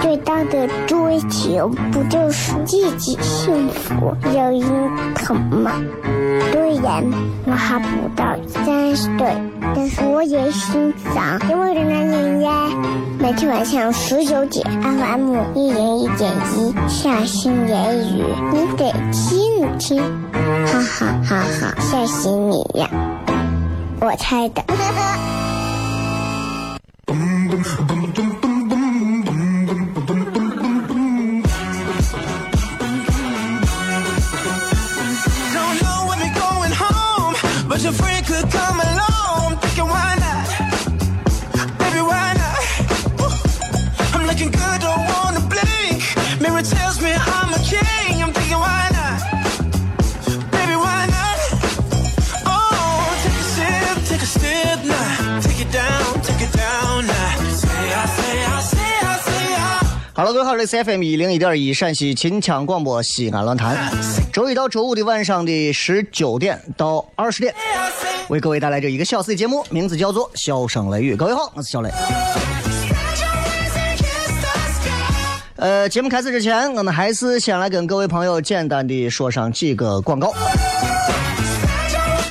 最大的追求，不就是自己幸福、有人疼吗？虽然我还不到三十岁，但是我也心脏因为的男人呀。每天晚上十九点，FM 一零一点一，下心言语，你得听听，哈哈哈哈，吓死你呀！我猜的。好，这是 FM 一零一点一陕西秦腔广播西安论坛，周一到周五的晚上的十九点到二十点，为各位带来这一个小时的节目，名字叫做《笑声雷雨》。各位好，我是小雷。呃，节目开始之前，我们还是先来跟各位朋友简单的说上几个广告。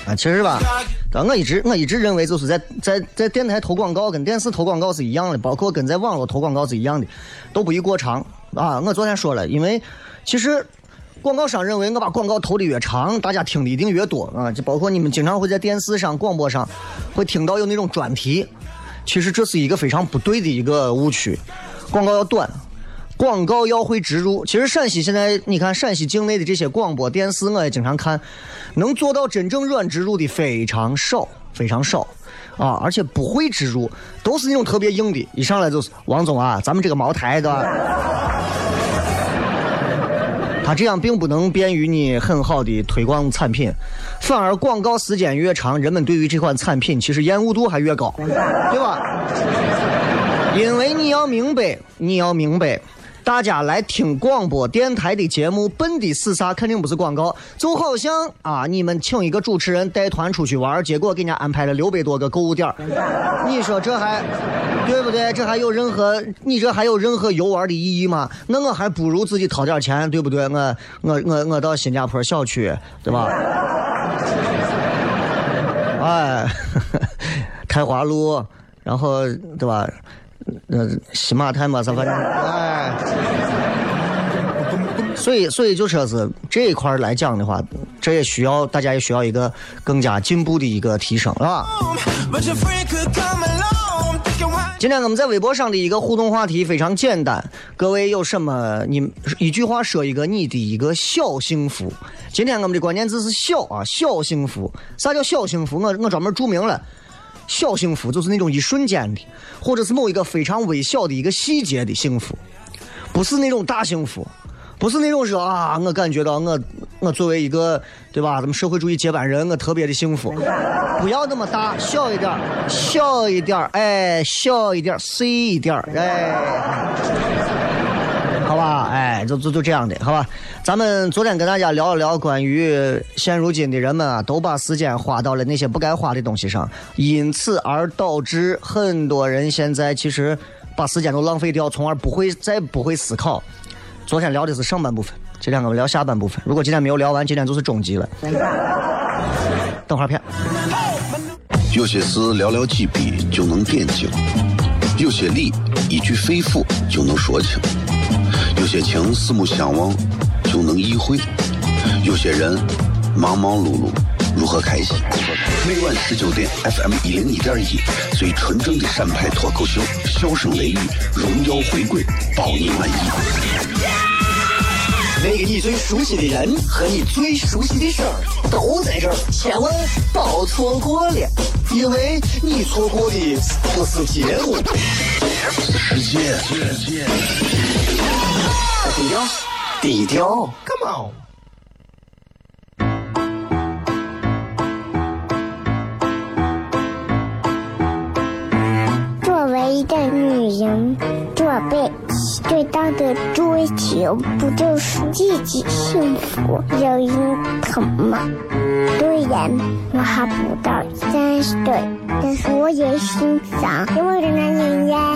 啊，其实吧，我一直我一直认为，就是在在在电台投广告跟电视投广告是一样的，包括跟在网络投广告是一样的，都不宜过长啊。我昨天说了，因为其实广告商认为我把广告投的越长，大家听的一定越多啊。就包括你们经常会在电视上、广播上会听到有那种专题，其实这是一个非常不对的一个误区。广告要短，广告要会植入。其实陕西现在，你看陕西境内的这些广播电视，我也经常看，能做到真正软植入的非常少，非常少。啊，而且不会植入，都是那种特别硬的，一上来就是王总啊，咱们这个茅台的，他这样并不能便于你很好的推广产品，反而广告时间越长，人们对于这款产品其实厌恶度还越高，对吧？因为你要明白，你要明白，大家来听广播电台的节目，奔的是啥？肯定不是广告。就好像啊，你们请一个主持人带团出去玩，结果给人家安排了六百多个购物点你说这还对不对？这还有任何你这还有任何游玩的意义吗？那我还不如自己掏点钱，对不对？我我我我到新加坡小区，对吧？哎，太华路，然后对吧？呃，喜马泰嘛，啥反正哎，所以所以就说是这一块来讲的话，这也需要大家也需要一个更加进步的一个提升，是吧？今天我们在微博上的一个互动话题非常简单，各位有什么你一句话说一个你的一个小幸福。今天我们的关键字是小啊，小幸福。啥叫小幸福？我我专门注明了。小幸福就是那种一瞬间的，或者是某一个非常微小的一个细节的幸福，不是那种大幸福，不是那种说啊，我感觉到我我作为一个对吧，咱们社会主义接班人，我特别的幸福。不要那么大，小一点，小一点，哎，小一点细，一点，哎。啊，哎，就就就这样的，好吧。咱们昨天跟大家聊了聊关于现如今的人们啊，都把时间花到了那些不该花的东西上，因此而导致很多人现在其实把时间都浪费掉，从而不会再不会思考。昨天聊的是上半部分，今天我们聊下半部分。如果今天没有聊完，今天就是终极了。等会儿片。有些事寥寥几笔就能点睛，有些理一句肺腑就能说清，些情四目相望就能意会，有些人忙忙碌碌如何开心？每晚十九点，FM 一零一点一，最纯正的陕派脱口秀，笑声雷雨，荣耀回归，包你满意。那个你最熟悉的人和你最熟悉的事儿都在这儿，千万别错过了，因为你错过的不是节目，世界，低调，低调，Come on。作为一个女人，做辈子最大的追求，不就是自己幸福、有人疼吗？虽然我还不到三十岁，但是我也心脏因为的男人呀。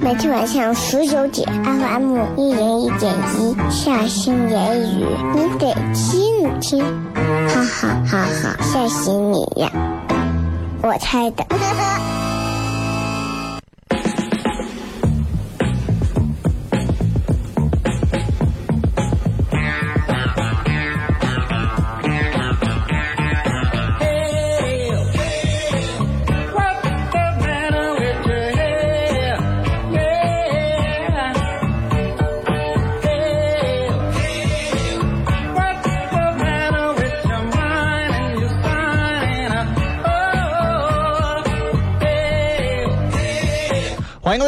每天晚上十九点，FM 一人一点一，下心言语，你得听听，哈哈哈哈，吓死你呀！我猜的。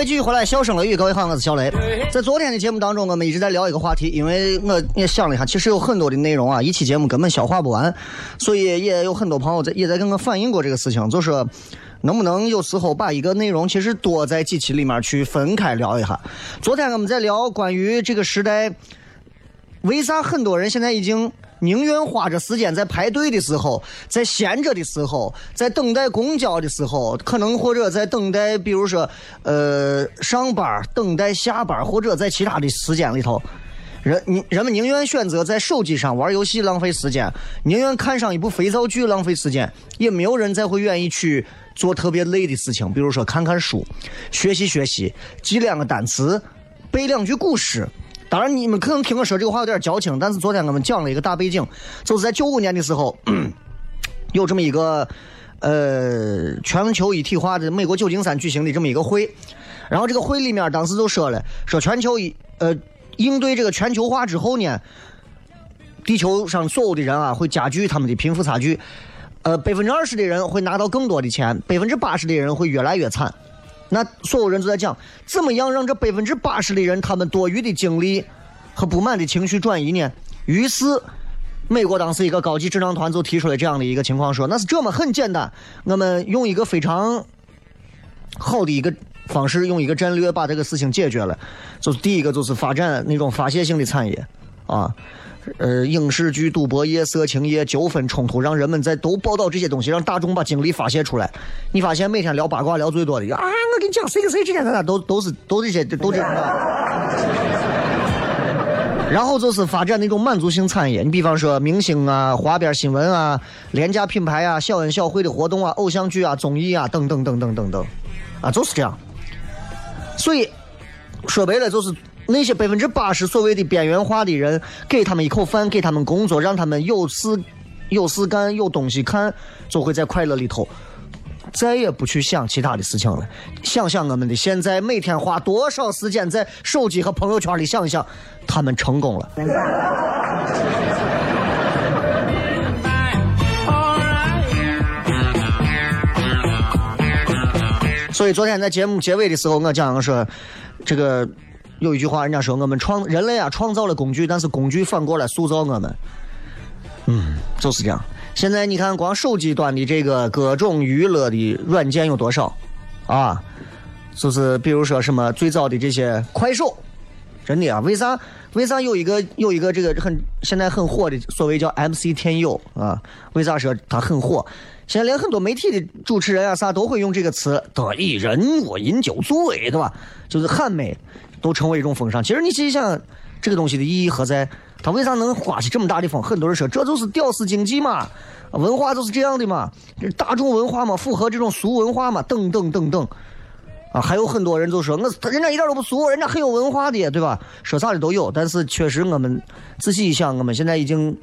继续回来，笑声雷雨，各位好，我是小雷。在昨天的节目当中，我们一直在聊一个话题，因为我也想了一下，其实有很多的内容啊，一期节目根本消化不完，所以也有很多朋友在也在跟我反映过这个事情，就说能不能有时候把一个内容其实多在几期里面去分开聊一下。昨天我们在聊关于这个时代，为啥很多人现在已经宁愿花着时间在排队的时候，在闲着的时候，在等待公交的时候，可能或者在等待，比如说，呃，上班、等待下班，或者在其他的时间里头，人人们宁愿选择在手机上玩游戏浪费时间，宁愿看上一部肥皂剧浪费时间，也没有人再会愿意去做特别累的事情，比如说看看书、学习学习、记两个单词、背两句古诗。当然，你们可能听我说这个话有点矫情，但是昨天我们讲了一个大背景，就是在九五年的时候，有这么一个呃全球一体化的美国旧金山举行的这么一个会，然后这个会里面当时就说了，说全球一呃应对这个全球化之后呢，地球上所有的人啊会加剧他们的贫富差距，呃百分之二十的人会拿到更多的钱，百分之八十的人会越来越惨。那所有人都在讲，怎么样让这百分之八十的人他们多余的精力和不满的情绪转移呢？于是，美国当时一个高级智囊团就提出了这样的一个情况，说那是这么很简单，我们用一个非常好的一个方式，用一个战略把这个事情解决了。就是第一个就是发展那种发泄性的产业啊。呃，影视剧、赌博业、色情业、纠纷冲突，让人们在都报道这些东西，让大众把精力发泄出来。你发现每天聊八卦聊最多的啊，我跟你讲，谁跟谁之间咱俩都都是都这些都这样。然后就是发展那种满足性产业，你比方说明星啊、花边新闻啊、廉价品牌啊、小恩小惠的活动啊、偶像剧啊、综艺啊等等等等等等，啊，就是这样。所以说白了就是。那些百分之八十所谓的边缘化的人，给他们一口饭，给他们工作，让他们有事有事干，有东西看，就会在快乐里头，再也不去想其他的事情了。想想我们的现在，每天花多少时间在手机和朋友圈里想一想，他们成功了。所以昨天在节目结尾的时候，我讲我说这个。有一句话，人家说我们创人类啊创造了工具，但是工具反过来塑造我们。嗯，就是这样。现在你看，光手机端的这个各种娱乐的软件有多少啊？就是比如说什么最早的这些快手，真的啊？为啥？为啥有一个有一个这个很现在很火的所谓叫 MC 天佑啊？为啥说他很火？现在连很多媒体的主持人啊啥都会用这个词，得以人我饮酒醉，对吧？就是喊美。都成为一种风尚。其实你细想，这个东西的意义何在？它为啥能刮起这么大的风？很多人说这就是屌丝经济嘛，文化就是这样的嘛，大众文化嘛，符合这种俗文化嘛，等等等等。啊，还有很多人就说我，人家一点都不俗，人家很有文化的，对吧？说啥的都有。但是确实，我们仔细一想，我们现在已经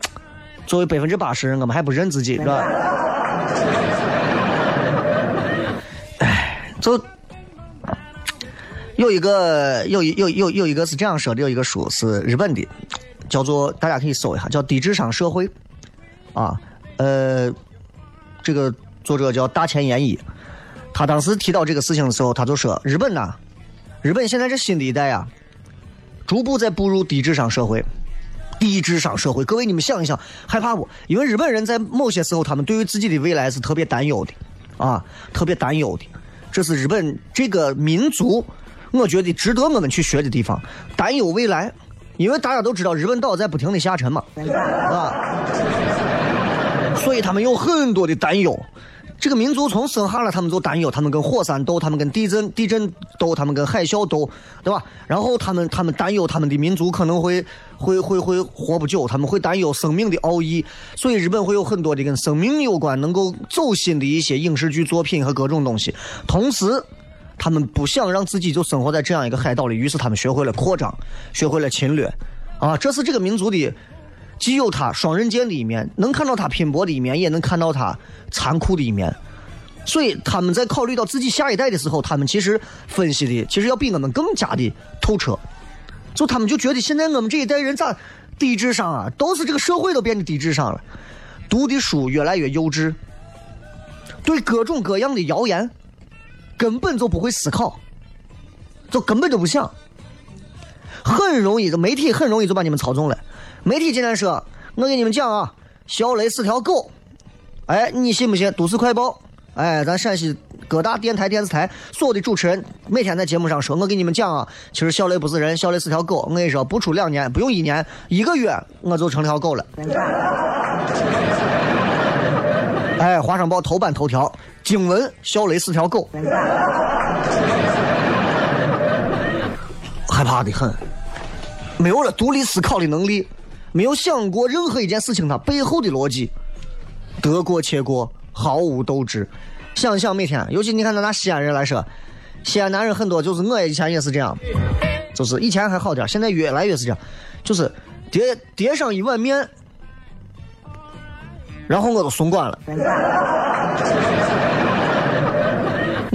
作为百分之八十人，我们还不认自己，是吧？哎，就有一个有有有有一个是这样说的，有一个书是日本的，叫做大家可以搜一下，叫《低智商社会》啊，呃，这个作者叫大前研一，他当时提到这个事情的时候，他就说，日本呐，日本现在这新的一代啊，逐步在步入低智商社会。低智商社会，各位你们想一想，害怕不？因为日本人在某些时候，他们对于自己的未来是特别担忧的，啊，特别担忧的。这是日本这个民族，我觉得值得我们去学的地方。担忧未来，因为大家都知道日本岛在不停的下沉嘛，啊，所以他们有很多的担忧。这个民族从生下来，他们就担忧，他们跟火山斗，他们跟地震地震斗，他们跟海啸斗，对吧？然后他们他们担忧他们的民族可能会会会会活不久，他们会担忧生命的奥义，所以日本会有很多的跟生命有关、能够走心的一些影视剧作品和各种东西。同时，他们不想让自己就生活在这样一个海岛里，于是他们学会了扩张，学会了侵略，啊，这是这个民族的。既有他双刃剑的一面，能看到他拼搏的一面，也能看到他残酷的一面。所以他们在考虑到自己下一代的时候，他们其实分析的其实要比我们更加的透彻。就他们就觉得现在我们这一代人咋低智商啊？都是这个社会都变得低智商了，读的书越来越幼稚，对各种各样的谣言根本就不会思考，就根本就不想，很容易，这媒体很容易就把你们操纵了。媒体今天说，我给你们讲啊，小雷是条狗，哎，你信不信？都市快报，哎，咱陕西各大电台、电视台所有的主持人每天在节目上说，我给你们讲啊，其实小雷不是人，小雷是条狗。我跟你说，不出两年，不用一年，一个月我就成条狗了。哎，华商报头版头条，惊闻小雷是条狗，害怕的很，没有了独立思考的能力。没有想过任何一件事情它背后的逻辑，得过且过，毫无斗志。想想每天，尤其你看咱拿西安人来说，西安男人很多，就是我以前也是这样，就是以前还好点，现在越来越是这样，就是叠叠上一碗面，然后我都松管了。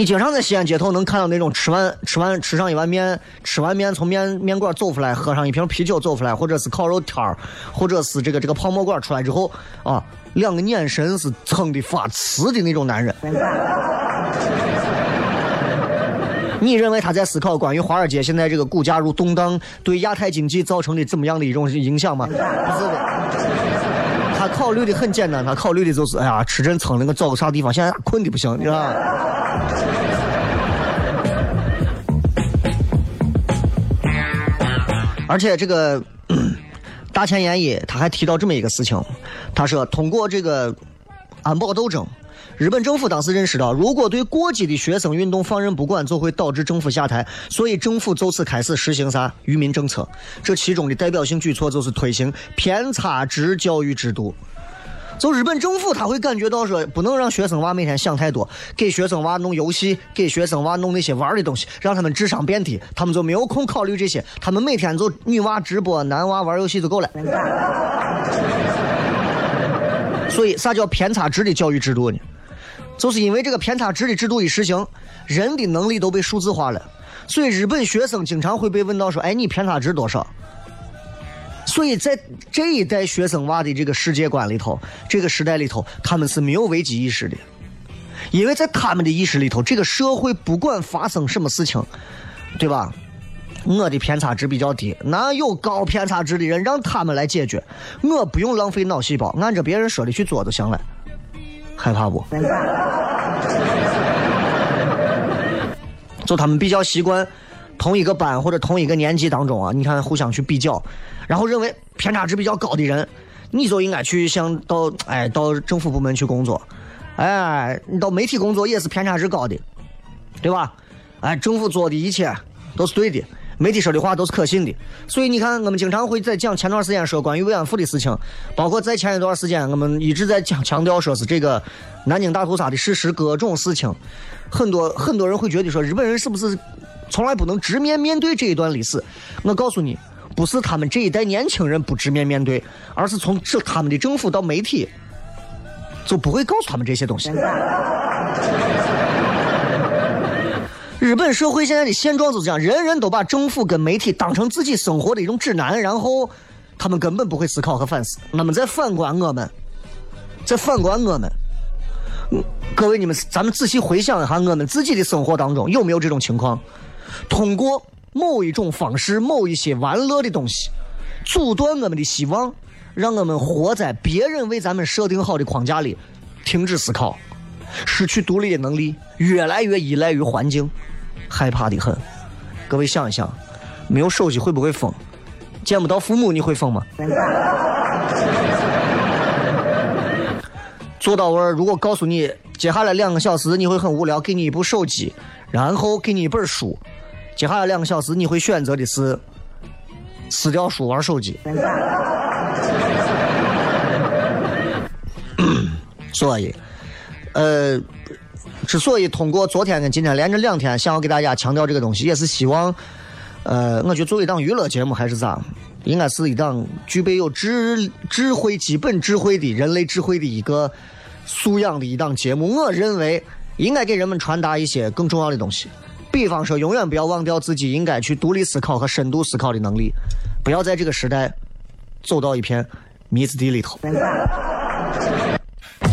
你经常在西安街头能看到那种吃完吃完吃上一碗面，吃完面从面面馆走出来，喝上一瓶啤酒走出来，或者是烤肉摊儿，或者是这个这个泡馍馆出来之后，啊，两个眼神是蹭的发瓷的那种男人。你认为他在思考关于华尔街现在这个股价如动荡对亚太经济造成的怎么样的一种影响吗？不是的，他考虑的很简单，他考虑的就是，哎呀，吃阵撑的，我找个啥地方，现在困的不行，你知道吗？而且这个大前研一他还提到这么一个事情，他说通过这个安保斗争，日本政府当时认识到，如果对过激的学生运动放任不管，就会导致政府下台，所以政府就此开始实行啥愚民政策。这其中的代表性举措就是推行偏差值教育制度。就日本政府，他会感觉到说，不能让学生娃每天想太多，给学生娃弄游戏，给学生娃弄那些玩的东西，让他们智商变低，他们就没有空考虑这些，他们每天就女娃直播，男娃玩游戏就够了。所以，啥叫偏差值的教育制度呢？就是因为这个偏差值的制度一实行，人的能力都被数字化了，所以日本学生经常会被问到说，哎，你偏差值多少？所以在这一代学生娃的这个世界观里头，这个时代里头，他们是没有危机意识的，因为在他们的意识里头，这个社会不管发生什么事情，对吧？我的偏差值比较低，那有高偏差值的人让他们来解决，我不用浪费脑细胞，按照别人说的去做就行了。害怕不？就他们比较习惯。同一个班或者同一个年级当中啊，你看互相去比较，然后认为偏差值比较高的人，你就应该去想到哎到政府部门去工作，哎你到媒体工作也是偏差值高的，对吧？哎政府做的一切都是对的，媒体说的话都是可信的，所以你看我们经常会在讲前段时间说关于慰安妇的事情，包括在前一段时间我们一直在强强调说是这个南京大屠杀的事实各种事情，很多很多人会觉得说日本人是不是？从来不能直面面对这一段历史。我告诉你，不是他们这一代年轻人不直面面对，而是从这他们的政府到媒体，就不会告诉他们这些东西。日本社会现在的现状就是这样，人人都把政府跟媒体当成自己生活的一种指南，然后他们根本不会思考和反思。那么再反观我们，再反观我们，各位你们，咱们仔细回想一下，我们自己的生活当中有没有这种情况？通过某一种方式、某一些玩乐的东西，阻断我们的希望，让我们活在别人为咱们设定好的框架里，停止思考，失去独立的能力，越来越依赖于环境，害怕的很。各位想一想，没有手机会不会疯？见不到父母你会疯吗？做到位儿，如果告诉你接下来两个小时你会很无聊，给你一部手机，然后给你一本书，接下来两个小时你会选择的是撕掉书玩手机。所以，呃，之所以通过昨天跟今天连着两天，想要给大家强调这个东西，也是希望，呃，我觉得作为一档娱乐节目还是咋，应该是一档具备有智智慧、基本智慧的人类智慧的一个素养的一档节目。我认为应该给人们传达一些更重要的东西，比方说，永远不要忘掉自己应该去独立思考和深度思考的能力，不要在这个时代走到一片迷子地里头。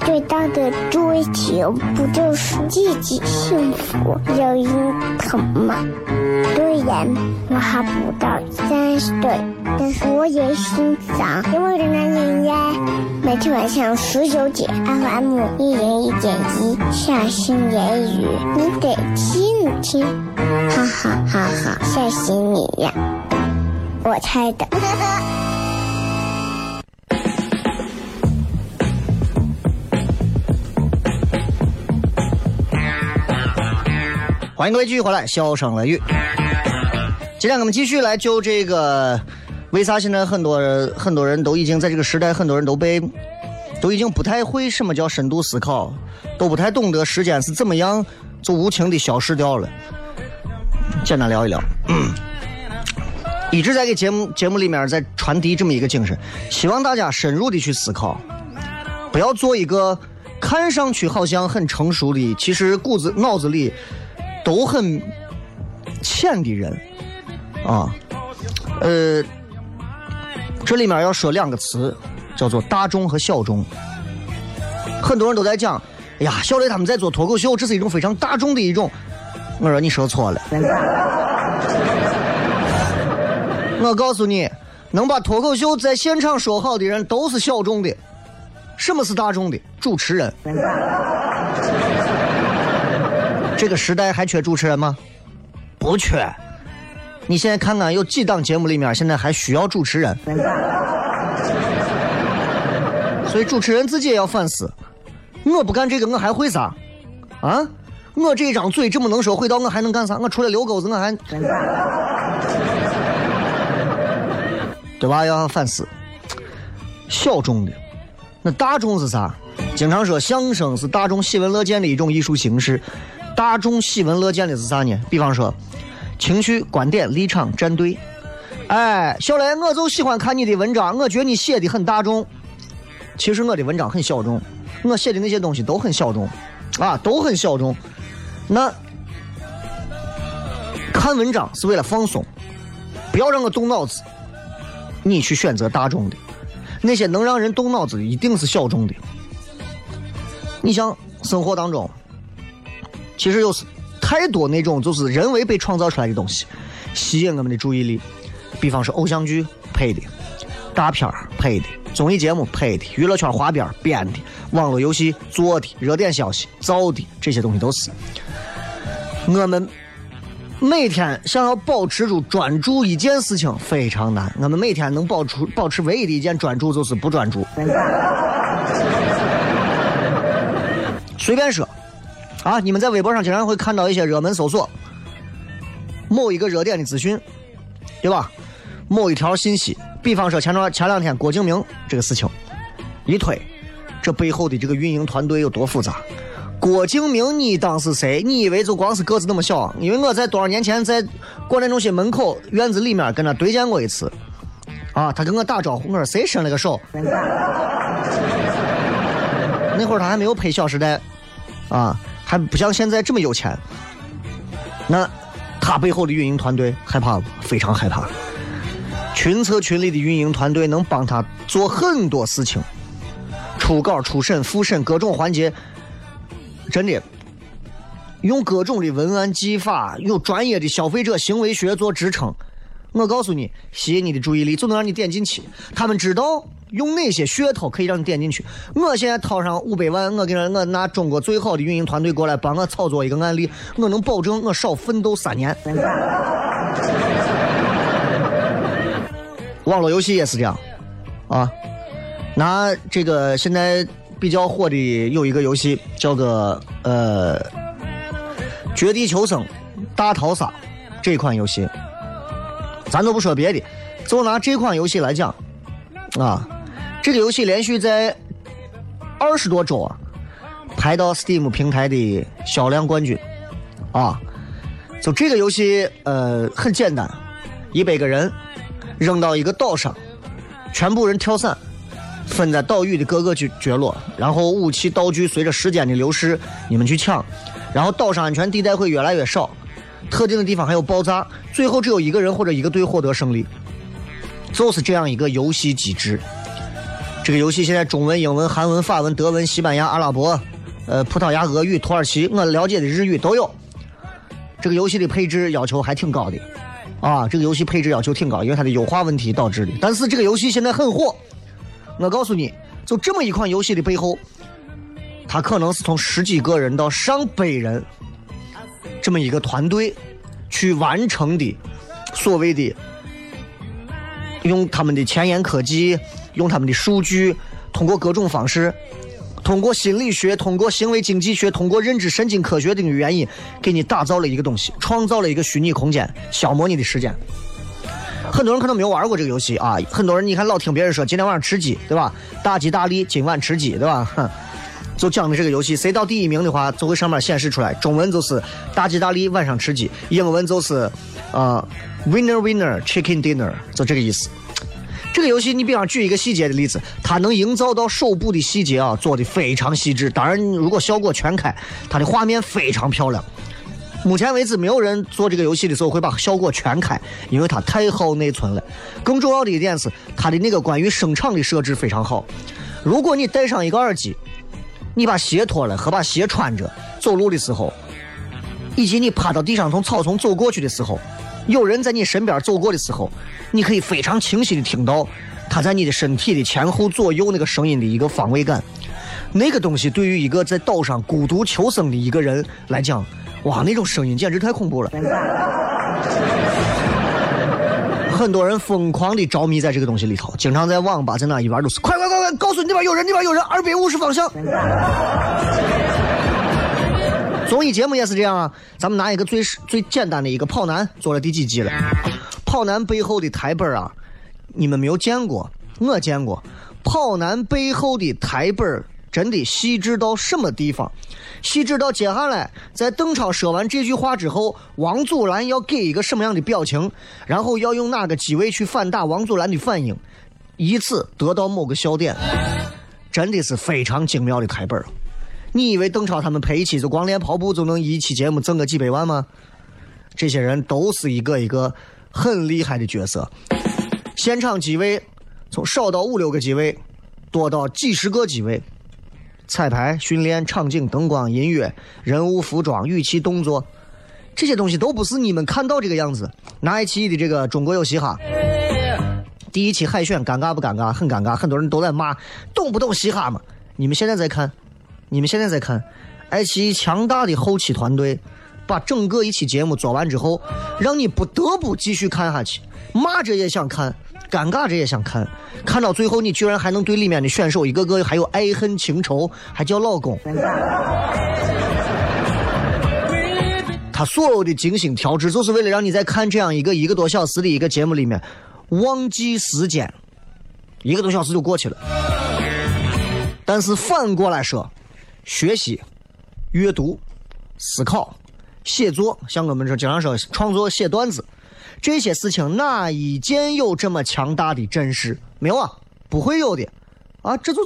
最大的追求不就是自己幸福、有人疼吗？虽然我还不到三十岁，但是我也心脏因为的男人呀，每天晚上十九点，FM 一人一点一，下心言语，你得听听，哈哈哈哈，吓死你呀！我猜的。欢迎各位继续回来，笑声雷雨。今天我们继续来就这个，为啥现在很多人很多人都已经在这个时代，很多人都被都已经不太会什么叫深度思考，都不太懂得时间是怎么样就无情的消失掉了。简单聊一聊，一直在给节目节目里面在传递这么一个精神，希望大家深入的去思考，不要做一个看上去好像很成熟的，其实骨子脑子里都很浅的人啊。呃，这里面要说两个词，叫做大众和小众。很多人都在讲，哎呀，小雷他们在做脱口秀，这是一种非常大众的一种。我说你说错了。我告诉你，能把脱口秀在现场说好的人都是小众的。什么是大众的？主持人。这个时代还缺主持人吗？不缺。你现在看看，有几档节目里面现在还需要主持人？所以主持人自己也要反思：我不干这个，我还会啥？啊？我这张嘴这么能说会道，我还能干啥？我除了遛狗子，我还……对吧？要反思。小众的，那大众是啥？经常说相声是大众喜闻乐见的一种艺术形式。大众喜闻乐见的是啥呢？比方说，情绪、观点、立场站队。哎，小雷，我就喜欢看你的文章，我觉得你写的很大众。其实我的文章很小众，我写的那些东西都很小众，啊，都很小众。那看文章是为了放松，不要让我动脑子。你去选择大众的，那些能让人动脑子的一定是小众的。你像生活当中，其实有太多那种就是人为被创造出来的东西，吸引我们的注意力。比方说偶像剧配的、大片儿配的、综艺节目配的、娱乐圈花边编的、网络游戏做的、热点消息造的，这些东西都是。我们每天想要保持住专注一件事情非常难。我们每天能保持保持唯一的一件专注就是不专注。随便说，啊，你们在微博上经常会看到一些热门搜索，某一个热点的资讯，对吧？某一条信息，比方说前段前两天郭敬明这个事情一推，这背后的这个运营团队有多复杂？郭敬明，你当是谁？你以为就光是个子那么小？因为我在多少年前在广电中心门口院子里面跟他对见过一次，啊，他跟我打招呼，我说谁伸了个手？那会儿他还没有拍《小时代》，啊，还不像现在这么有钱。那他背后的运营团队害怕不？非常害怕。群策群力的运营团队能帮他做很多事情，初稿、初审、复审各种环节，真的用各种的文案技法，有专业的消费者行为学做支撑。我告诉你，吸引你的注意力，就能让你点进去。他们知道用哪些噱头可以让你点进去。我现在掏上五百万，我给我我拿中国最好的运营团队过来帮我操作一个案例，我能保证我少奋斗三年。网络游戏也是这样，啊，拿这个现在比较火的有一个游戏叫个呃《绝地求生大逃杀》这款游戏，咱都不说别的，就拿这款游戏来讲，啊，这个游戏连续在二十多周啊排到 Steam 平台的销量冠军，啊，就这个游戏呃很简单，一百个人。扔到一个岛上，全部人跳伞，分在岛屿的各个角角落，然后武器道具随着时间的流逝，你们去抢，然后岛上安全地带会越来越少，特定的地方还有爆炸，最后只有一个人或者一个队获得胜利，就是这样一个游戏机制。这个游戏现在中文、英文、韩文、法文、德文、西班牙、阿拉伯、呃葡萄牙俄语、土耳其，我了解的日语都有。这个游戏的配置要求还挺高的。啊，这个游戏配置要求挺高，因为它的优化问题导致的。但是这个游戏现在很火，我告诉你，就这么一款游戏的背后，它可能是从十几个人到上百人这么一个团队去完成的，所谓的用他们的前沿科技，用他们的数据，通过各种方式。通过心理学，通过行为经济学，通过认知神经科学等原因，给你打造了一个东西，创造了一个虚拟空间，消磨你的时间。很多人可能没有玩过这个游戏啊，很多人你看老听别人说今天晚上吃鸡，对吧？大吉大利，今晚吃鸡，对吧？哼，就讲的这个游戏，谁到第一名的话，就会上面显示出来，中文就是大吉大利，晚上吃鸡，英文就是呃，winner winner chicken dinner，就这个意思。这个游戏，你比方举一个细节的例子，它能营造到手部的细节啊，做的非常细致。当然，如果效果全开，它的画面非常漂亮。目前为止，没有人做这个游戏的时候会把效果全开，因为它太耗内存了。更重要的一点是，它的那个关于声场的设置非常好。如果你戴上一个耳机，你把鞋脱了和把鞋穿着走路的时候，以及你趴到地上从草丛走过去的时候。有人在你身边走过的时候，你可以非常清晰的听到他在你的身体的前后左右那个声音的一个方位感。那个东西对于一个在岛上孤独求生的一个人来讲，哇，那种声音简直太恐怖了。很多人疯狂的着迷在这个东西里头，经常在网吧在哪一玩都是，快快快快，告诉你那边有人，那边有人，二百五十方向。综艺节目也是这样啊，咱们拿一个最最简单的一个跑男做了第几季了？跑男背后的台本啊，你们没有见过，我见过。跑男背后的台本真的细致到什么地方？细致到接下来，在邓超说完这句话之后，王祖蓝要给一个什么样的表情，然后要用哪个机位去反打王祖蓝的反应，以此得到某个笑点，真的是非常精妙的台本。你以为邓超他们拍一期就光练跑步就能一期节目挣个几百万吗？这些人都是一个一个很厉害的角色，现场机位从少到五六个机位，多到几十个机位，彩排、训练、场景、灯光、音乐、人物、服装、语气、动作，这些东西都不是你们看到这个样子。拿爱奇艺的这个《中国有嘻哈》第一期海选，尴尬不尴尬？很尴尬，很多人都在骂，懂不懂嘻哈嘛？你们现在在看，你们现在在看，爱奇艺强大的后期团队把整个一期节目做完之后，让你不得不继续看下去，骂着也想看。尴尬，着也想看，看到最后你居然还能对里面的选手一个个还有爱恨情仇，还叫老公。他所有的精心调制，就是为了让你在看这样一个一个多小时的一个节目里面忘记时间，一个多小时就过去了。但是反过来说，学习、阅读、思考、写作，像我们这经常说创作、写段子。这些事情哪一件有这么强大的阵势？没有啊，不会有的，啊，这就，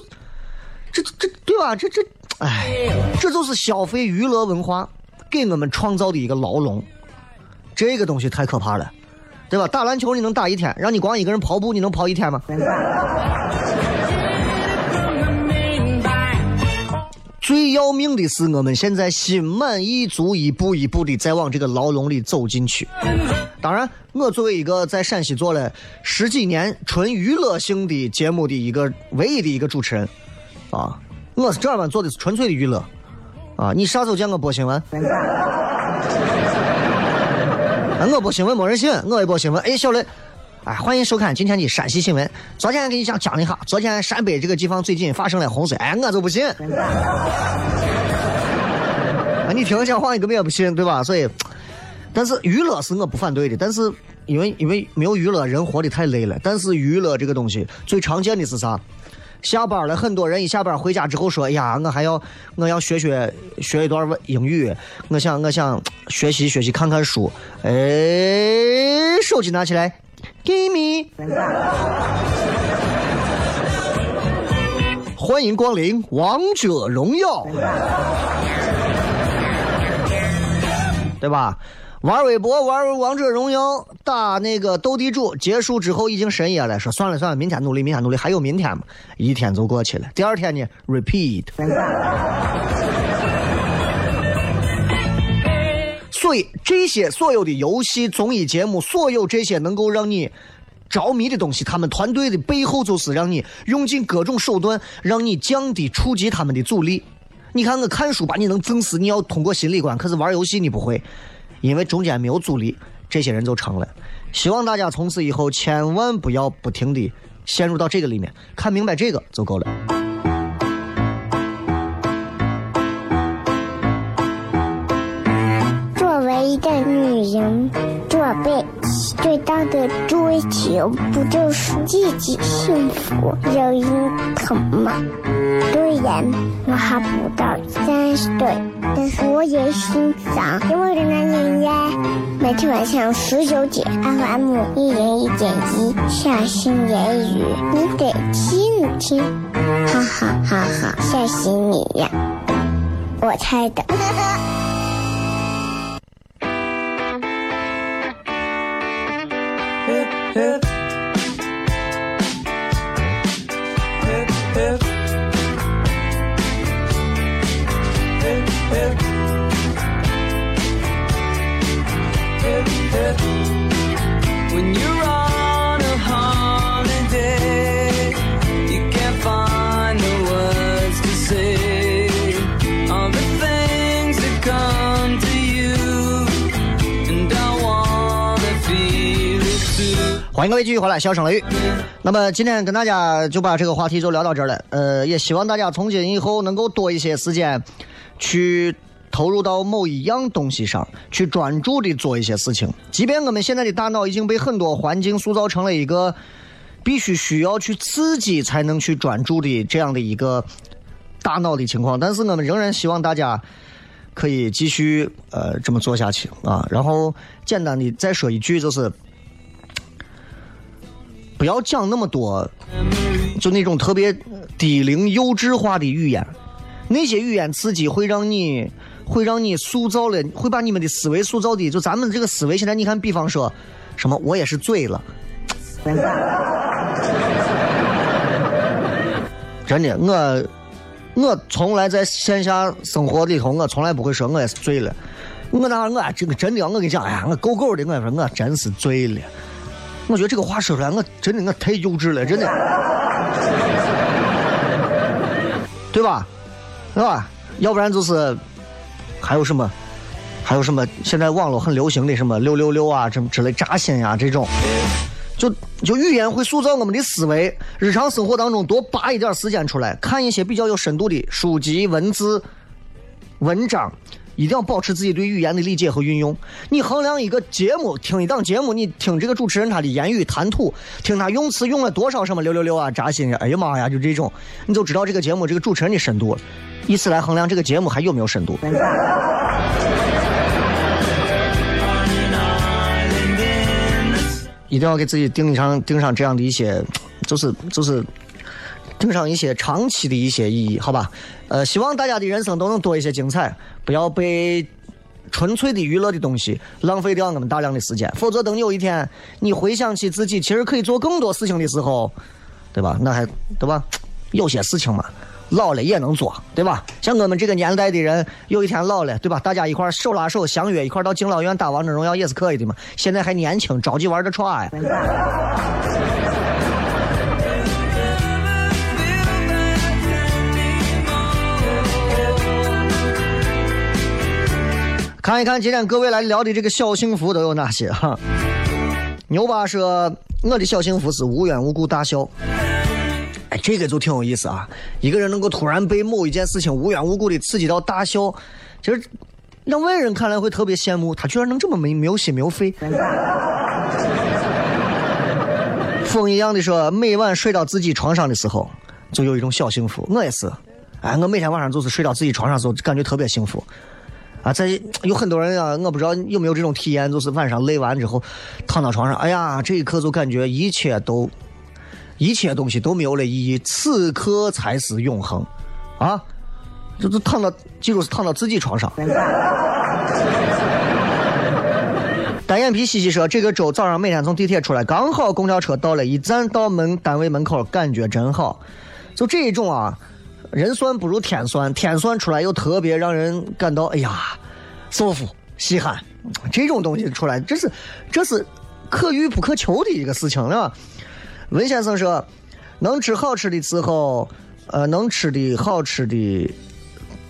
这这对吧？这这，哎，这就是消费娱乐文化给我们创造的一个牢笼，这个东西太可怕了，对吧？打篮球你能打一天，让你光一个人跑步你能跑一天吗？最要命的是，我们现在心满意足，一步一步的在往这个牢笼里走进去。当然，我作为一个在陕西做了十几年纯娱乐性的节目的一个唯一的一个主持人，啊，我是正儿做的是纯粹的娱乐。啊，你啥时候见我播新闻？我播新闻没人信，我一播新闻，哎，小雷。哎，欢迎收看今天的陕西新闻。昨天给你讲讲一下，昨天陕北这个地方最近发生了洪水，哎，我就不信。啊，你听我讲话，你根本也不信，对吧？所以，但是娱乐是我不反对的，但是因为因为没有娱乐，人活得太累了。但是娱乐这个东西最常见的是啥？下班了，很多人一下班回家之后说：“哎呀，我还要我要学学学一段英语，我想我想学习学习，看看书。”哎，手机拿起来。Give me，欢迎光临王者荣耀，对吧？玩微博、玩王者荣耀、打那个斗地主，结束之后已经深夜了，说算了算了，明天努力，明天努力，还有明天嘛？一天就过去了，第二天呢？Repeat。所以这些所有的游戏、综艺节目，所有这些能够让你着迷的东西，他们团队的背后就是让你用尽各种手段，让你降低触及他们的阻力。你看，我看书把你能整死，你要通过心理关；可是玩游戏你不会，因为中间没有阻力，这些人就成了。希望大家从此以后千万不要不停的陷入到这个里面，看明白这个就够了。一个女人这辈子最大的追求，不就是自己幸福、有人疼吗？虽然我还不到三十岁，但是我也心脏因为的男人呀。每天晚上十九点，FM 一人一点一，下心言语，你得听听，哈哈哈哈，吓死你呀！我猜的。When you're 欢迎各位继续回来，笑声雷雨。那么今天跟大家就把这个话题就聊到这儿了。呃，也希望大家从今以后能够多一些时间，去投入到某一样东西上，去专注的做一些事情。即便我们现在的大脑已经被很多环境塑造成了一个必须需要去刺激才能去专注的这样的一个大脑的情况，但是我们仍然希望大家可以继续呃这么做下去啊。然后简单的再说一句，就是。不要讲那么多，就那种特别低龄幼稚化的语言，那些语言刺激会让你，会让你塑造了，会把你们的思维塑造的，就咱们这个思维现在，你看，比方说，什么我也是醉了，真的，我我从来在线下生活里头，我从来不会说我也是醉了。我那我这个真的，我跟你讲，哎呀，我够够的，我说我真是醉了。我觉得这个话说出来，我真的我太幼稚了，真的，对吧？对吧？要不然就是还有什么，还有什么？现在网络很流行的什么六六六啊，什么之类扎心呀这种，就就语言会塑造我们的思维。日常生活当中多扒一点时间出来，看一些比较有深度的书籍、文字、文章。一定要保持自己对语言的理解和运用。你衡量一个节目，听一档节目，你听这个主持人他的言语谈吐，听他用词用了多少什么六六六啊，扎心！哎呀妈呀，就这种，你就知道这个节目这个主持人的深度了。以此来衡量这个节目还有没有深度。一定要给自己定上定上这样的一些，就是就是。定上一些长期的一些意义，好吧？呃，希望大家的人生都能多一些精彩，不要被纯粹的娱乐的东西浪费掉我们大量的时间。否则，等有一天你回想起自己其实可以做更多事情的时候，对吧？那还对吧？有些事情嘛，老了也能做，对吧？像我们这个年代的人，有一天老了，对吧？大家一块手拉手相约一块到敬老院打王者荣耀也是可以的嘛。现在还年轻，着急玩着耍呀。看一看今天各位来聊的这个小幸福都有哪些哈？牛爸说我的小幸福是无缘无故大笑，哎，这个就挺有意思啊！一个人能够突然被某一件事情无缘无故的刺激到大笑，其实让外人看来会特别羡慕，他居然能这么没没有心没有肺。风一样的说，每晚睡到自己床上的时候，就有一种小幸福。我也是，哎，我每天晚上就是睡到自己床上的时候，感觉特别幸福。啊，在有很多人啊，我不知道有没有这种体验，就是晚上累完之后，躺到床上，哎呀，这一刻就感觉一切都，一切东西都没有了意义，此刻才是永恒，啊，就是躺到，记住是躺到自己床上。单眼皮西西说，这个周早上每天从地铁出来，刚好公交车到了，一站到门单位门口，感觉真好，就这一种啊。人算不如天算，天算出来又特别让人感到哎呀，舒服、稀罕，这种东西出来，这是这是可遇不可求的一个事情了。文先生说，能吃好吃的伺候，呃，能吃的好吃的。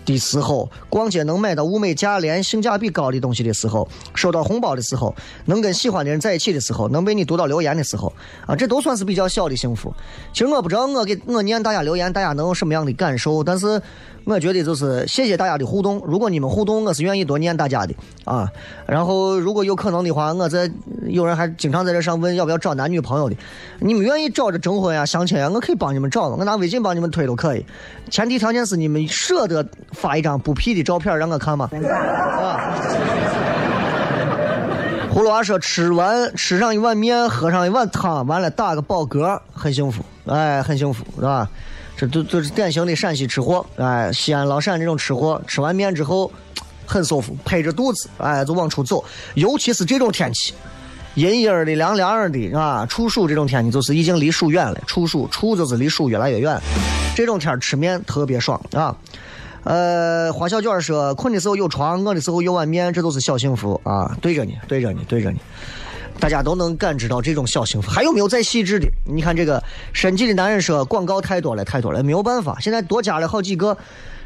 的时候，逛街能买到物美价廉、性价比高的东西的时候，收到红包的时候，能跟喜欢的人在一起的时候，能被你读到留言的时候，啊，这都算是比较小的幸福。其实我不知道我给我念大家留言，大家能有什么样的感受，但是。我觉得就是谢谢大家的互动。如果你们互动，我是愿意多念大家的啊。然后如果有可能的话，我在有人还经常在这上问要不要找男女朋友的，你们愿意找着征婚呀、相亲呀，我可以帮你们找，我拿微信帮你们推都可以。前提条件是你们舍得发一张不 P 的照片让我看吗？啊。葫芦娃说吃完吃上一碗面，喝上一碗汤，完了打个饱嗝，很幸福，哎，很幸福，是吧？这都都是典型的陕西吃货，哎，西安老陕这种吃货，吃完面之后很舒服，拍着肚子，哎，就往出走。尤其是这种天气，阴阴的、凉凉的，啊，处暑这种天气就是已经离暑远了。处暑，处就是离暑越来越远。这种天吃面特别爽啊。呃，花小卷说，困的时候有床，饿的时候有碗面，这都是小幸福啊。对着你，对着你，对着你。大家都能感知到这种小幸福，还有没有再细致的？你看这个审计的男人说广告太多了，太多了，没有办法，现在多加了好几个，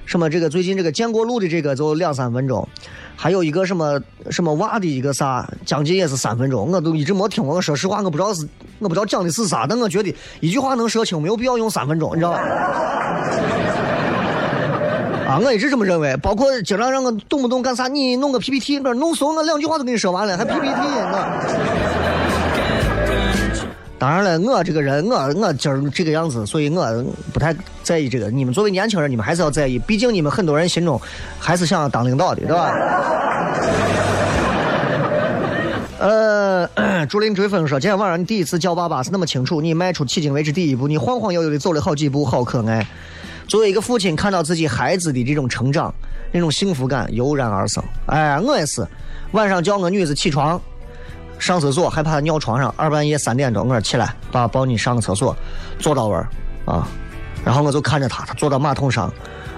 什么这个最近这个建国路的这个就两三分钟，还有一个什么什么娃的一个啥，将近也是三分钟，我都一直没听过。我说实话，我不知道是我不知道讲的是啥，但我觉得一句话能说清，没有必要用三分钟，你知道吧？啊，我一直这么认为，包括经常让我动不动干啥，你弄个 PPT，我弄怂，我两句话都跟你说完了，还 PPT 我。当然了，我这个人，我我今儿这个样子，所以我不太在意这个。你们作为年轻人，你们还是要在意，毕竟你们很多人心中还是想要当领导的，对吧？呃，竹林追风说，今天晚上你第一次叫爸爸是那么清楚，你迈出迄今为止第一步，你晃晃悠悠的走了好几步，好可爱。作为一个父亲，看到自己孩子的这种成长，那种幸福感油然而生。哎，我也是，晚上叫我女子起床上厕所，害怕她尿床上，二半夜三点钟，我说起来，爸爸抱你上个厕所，坐到位儿啊，然后我就看着她，她坐到马桶上，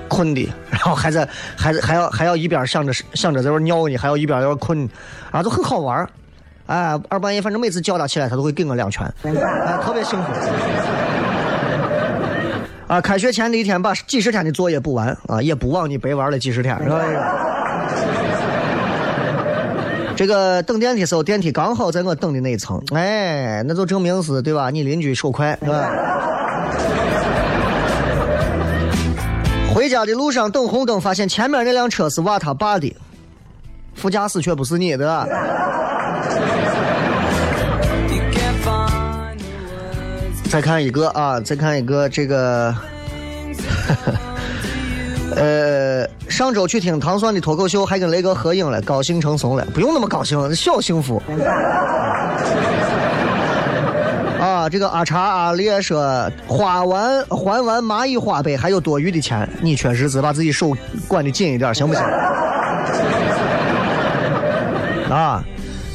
困的，然后还在还在还要还要一边想着想着在这尿呢，还要一边要困，啊，就很好玩儿。哎，二半夜反正每次叫他起来，他都会给我两拳，啊，特别幸福。啊，开学前的一天把几十天的作业补完啊，也不枉你白玩了几十天，是吧？这个等电梯时候，电梯刚好在我等的那一层，哎，那就证明是对吧？你邻居手快，是吧？回家的路上等红灯，发现前面那辆车是娃他爸的，副驾驶却不是你的。再看一个啊，再看一个这个，呃，上周去听唐蒜的脱口秀，还跟雷哥合影了，高兴成怂了。不用那么高兴，小幸福。啊，这个阿查阿烈说，花完还完蚂蚁花呗还有多余的钱，你确实是把自己手管的紧一点，行不行？啊，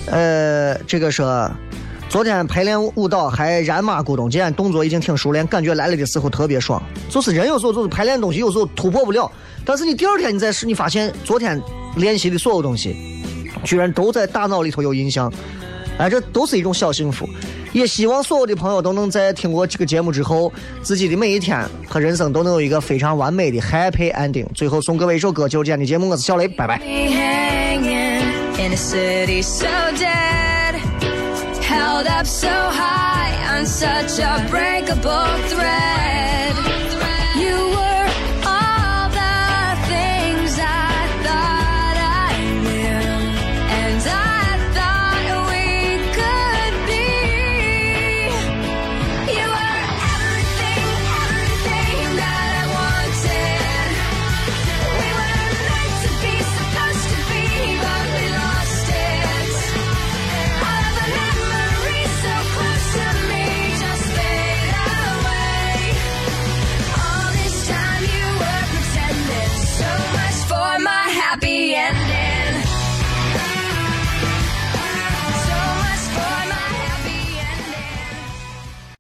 呃，这个说。昨天排练舞蹈还燃马咕咚，今天动作已经挺熟练，感觉来了的时候特别爽。就是人有时候就是排练东西，有时候突破不了，但是你第二天你再试，你发现昨天练习的所有东西，居然都在大脑里头有印象。哎，这都是一种小幸福。也希望所有的朋友都能在听过这个节目之后，自己的每一天和人生都能有一个非常完美的 happy ending。最后送各位一首歌，就是今天的节目，我是小雷，拜拜。Held up so high on such a breakable thread.